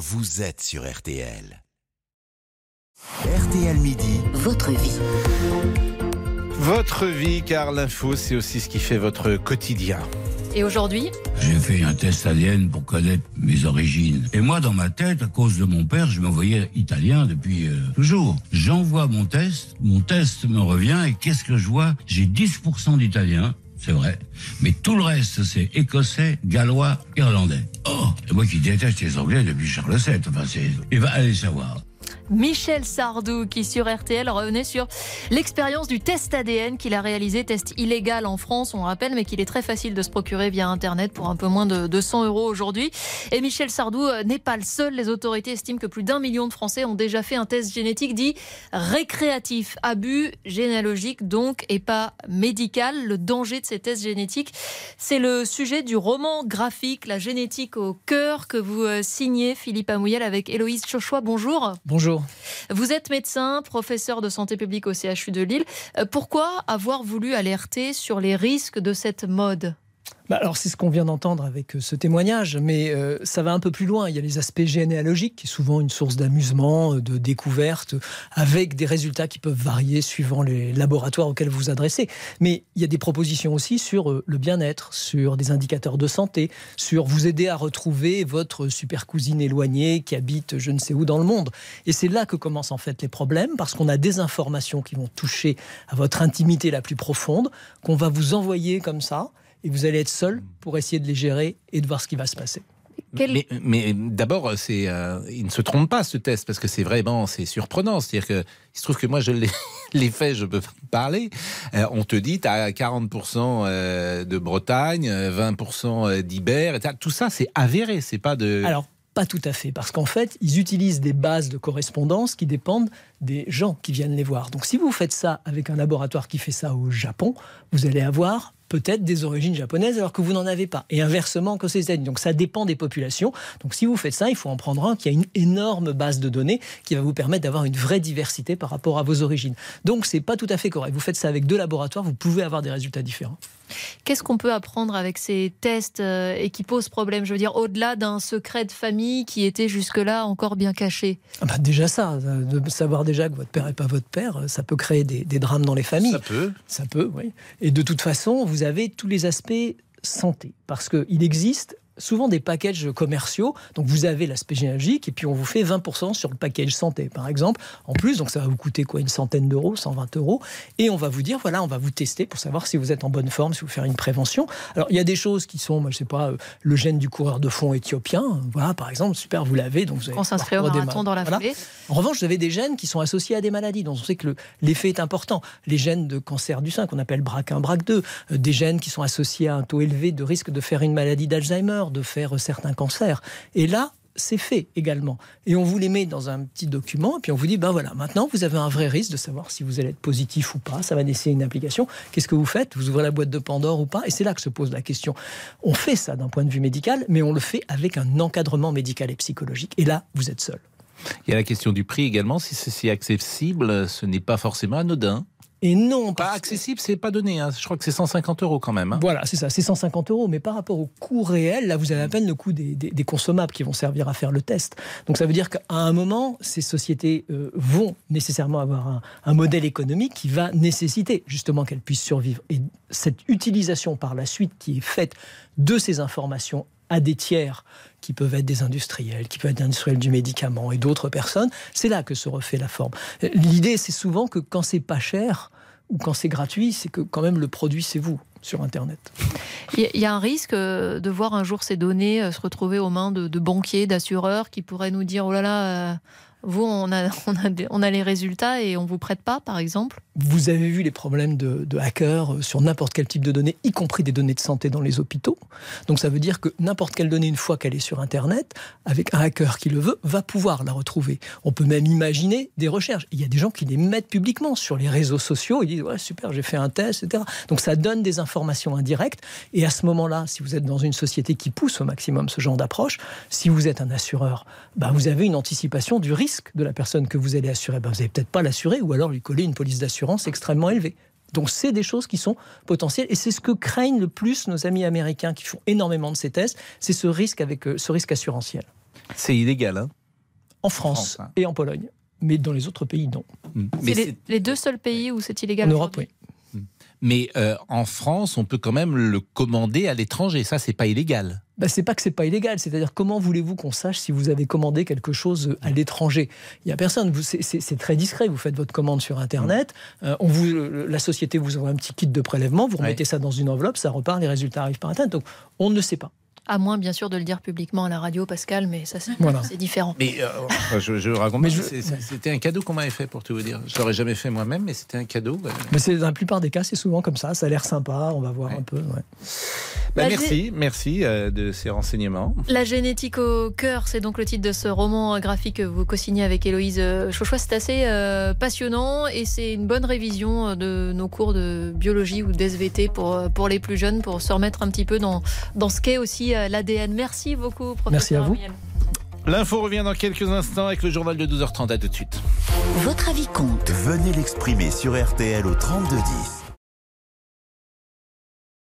vous êtes sur RTL. RTL Midi. Votre vie. Votre vie, car l'info, c'est aussi ce qui fait votre quotidien. Et aujourd'hui J'ai fait un test ADN pour connaître mes origines. Et moi, dans ma tête, à cause de mon père, je me voyais italien depuis euh, toujours. J'envoie mon test, mon test me revient, et qu'est-ce que je vois? J'ai 10% d'italien, c'est vrai. Mais tout le reste, c'est écossais, gallois, irlandais. Moi qui déteste les anglais depuis Charles VII, enfin c'est... Il va aller savoir. Michel Sardou qui sur RTL revenait sur l'expérience du test ADN qu'il a réalisé, test illégal en France, on rappelle, mais qu'il est très facile de se procurer via Internet pour un peu moins de 200 euros aujourd'hui. Et Michel Sardou euh, n'est pas le seul. Les autorités estiment que plus d'un million de Français ont déjà fait un test génétique dit récréatif, abus généalogique donc et pas médical. Le danger de ces tests génétiques, c'est le sujet du roman graphique La génétique au cœur que vous euh, signez, Philippe Amouyel, avec Héloïse Chochois. Bonjour. Bonjour. Vous êtes médecin, professeur de santé publique au CHU de Lille. Euh, pourquoi avoir voulu alerter sur les risques de cette mode? Bah alors c'est ce qu'on vient d'entendre avec euh, ce témoignage, mais euh, ça va un peu plus loin. Il y a les aspects généalogiques, qui est souvent une source d'amusement, de découverte, avec des résultats qui peuvent varier suivant les laboratoires auxquels vous vous adressez. Mais il y a des propositions aussi sur le bien-être, sur des indicateurs de santé, sur vous aider à retrouver votre super cousine éloignée qui habite je ne sais où dans le monde. Et c'est là que commencent en fait les problèmes, parce qu'on a des informations qui vont toucher à votre intimité la plus profonde, qu'on va vous envoyer comme ça et vous allez être seul pour essayer de les gérer et de voir ce qui va se passer. Quel- Mais, mais d'abord, c'est, euh, il ne se trompe pas ce test parce que c'est vraiment c'est surprenant. C'est-à-dire que il se trouve que moi je l'ai, fait, je peux parler. Euh, on te dit tu as 40% euh, de Bretagne, euh, 20% d'Iber, et t'as- tout ça c'est avéré, c'est pas de. Alors, pas tout à fait, parce qu'en fait, ils utilisent des bases de correspondance qui dépendent des gens qui viennent les voir. Donc, si vous faites ça avec un laboratoire qui fait ça au Japon, vous allez avoir peut-être des origines japonaises alors que vous n'en avez pas. Et inversement qu'aux États-Unis. Donc, ça dépend des populations. Donc, si vous faites ça, il faut en prendre un qui a une énorme base de données qui va vous permettre d'avoir une vraie diversité par rapport à vos origines. Donc, c'est pas tout à fait correct. Vous faites ça avec deux laboratoires, vous pouvez avoir des résultats différents. Qu'est-ce qu'on peut apprendre avec ces tests euh, et qui posent problème? Je veux dire, au-delà d'un secret de famille qui était jusque-là encore bien caché. Ah bah, déjà ça, euh, de savoir déjà que votre père n'est pas votre père, euh, ça peut créer des, des drames dans les familles. ça peut. Ça peut, oui. Et de toute façon, vous avez tous les aspects santé. Parce qu'il existe souvent des packages commerciaux. Donc vous avez l'aspect généalogique et puis on vous fait 20% sur le package santé, par exemple. En plus, donc ça va vous coûter quoi Une centaine d'euros, 120 euros. Et on va vous dire, voilà, on va vous tester pour savoir si vous êtes en bonne forme, si vous faire une prévention. Alors il y a des choses qui sont, moi je sais pas, euh, le gène du coureur de fond éthiopien. Voilà, par exemple, super, vous l'avez. Donc vous On s'inscrit au marathon dans la Voilà. foulée. En revanche, vous avez des gènes qui sont associés à des maladies, dont on sait que le- l'effet est important. Les gènes de cancer du sein, qu'on appelle BRCA1, BRCA2, euh, des gènes qui sont associés à un taux élevé de risque de faire une maladie d'Alzheimer, de faire certains cancers. Et là, c'est fait également. Et on vous les met dans un petit document, et puis on vous dit, ben voilà, maintenant vous avez un vrai risque de savoir si vous allez être positif ou pas, ça va laisser une application. Qu'est-ce que vous faites? Vous ouvrez la boîte de Pandore ou pas? Et c'est là que se pose la question. On fait ça d'un point de vue médical, mais on le fait avec un encadrement médical et psychologique. Et là, vous êtes seul. Il y a la question du prix également. Si c'est si accessible, ce n'est pas forcément anodin. Et non, Pas accessible, c'est pas donné. hein. Je crois que c'est 150 euros quand même. hein. Voilà, c'est ça, c'est 150 euros, mais par rapport au coût réel, là, vous avez à peine le coût des, des- des consommables qui vont servir à faire le test. Donc ça veut dire qu'à un moment, ces sociétés euh, vont nécessairement avoir un, un modèle économique qui va nécessiter justement qu'elles puissent survivre. Et cette utilisation par la suite qui est faite de ces informations à des tiers qui peuvent être des industriels, qui peuvent être des industriels du médicament et d'autres personnes, c'est là que se refait la forme. L'idée, c'est souvent que quand c'est pas cher ou quand c'est gratuit, c'est que quand même le produit, c'est vous sur Internet. Il y a- il y a un risque euh, de voir un jour ces données euh, se retrouver aux mains de, de banquiers, d'assureurs qui pourraient nous dire oh là là, euh, vous, on a, on, a, les résultats et on vous prête pas, par exemple? Vous avez vu les problèmes de, hackers sur n'importe quel type de données, y compris des données de santé dans les hôpitaux. Donc ça veut dire que n'importe quelle donnée, une fois qu'elle est sur Internet, avec un hacker qui le veut, va pouvoir la retrouver. On peut même imaginer des recherches. Il y a des gens qui les mettent publiquement sur les réseaux sociaux. Ils disent ouais super, j'ai fait un test, etc. Donc ça donne des informations indirectes. Et à ce moment-là, si vous êtes dans une société qui pousse au maximum ce genre d'approche, si vous êtes un assureur, bah, vous avez une anticipation du risque de la personne que vous allez assurer. Bah, vous n'allez peut-être pas l'assurer ou alors lui coller une police d'assurance extrêmement élevée. Donc c'est des choses qui sont potentielles et c'est ce que craignent le plus nos amis américains qui font énormément de ces tests, c'est ce risque avec euh, ce risque assurantiel. C'est illégal, hein? En France, France, hein. et en Pologne. Mais dans les autres pays, non. Mais C'est les, les deux seuls pays où c'est illégal. En Europe, oui. Mais euh, en France, on peut quand même le commander à l'étranger. Ça, c'est pas illégal. Bah, c'est pas que c'est pas illégal, c'est-à-dire comment voulez-vous qu'on sache si vous avez commandé quelque chose à l'étranger? Il y a personne, c'est- très discret. Vous faites votre commande sur Internet, euh, on vous, la société vous envoie un petit kit de prélèvement, vous Ouais. remettez ça dans une enveloppe, ça repart, les résultats arrivent par Internet. Donc on ne sait pas. À moins, bien sûr, de le dire publiquement à la radio, Pascal, mais ça, c'est Voilà. différent. Mais euh, je, je raconte. Mais C'était un cadeau qu'on m'avait fait pour tout vous dire. Je l'aurais jamais fait moi-même, mais c'était un cadeau. Mais c'est dans la plupart des cas, c'est souvent comme ça. Ça a l'air sympa, on va voir Ouais. un peu. ouais. Bah, Bah, merci, merci euh, de ces renseignements. La génétique au cœur, c'est donc le titre de ce roman graphique que vous co-signez avec Héloïse euh, Chauchois. C'est assez euh, passionnant et c'est une bonne révision de nos cours de biologie ou d'SVT pour, pour les plus jeunes, pour se remettre un petit peu dans, dans ce qu'est aussi euh, l'ADN. Merci beaucoup, professeur. Merci à vous. L'info revient dans quelques instants avec le journal de 12h30. À tout de suite. Votre avis compte. Venez l'exprimer sur RTL au 3210.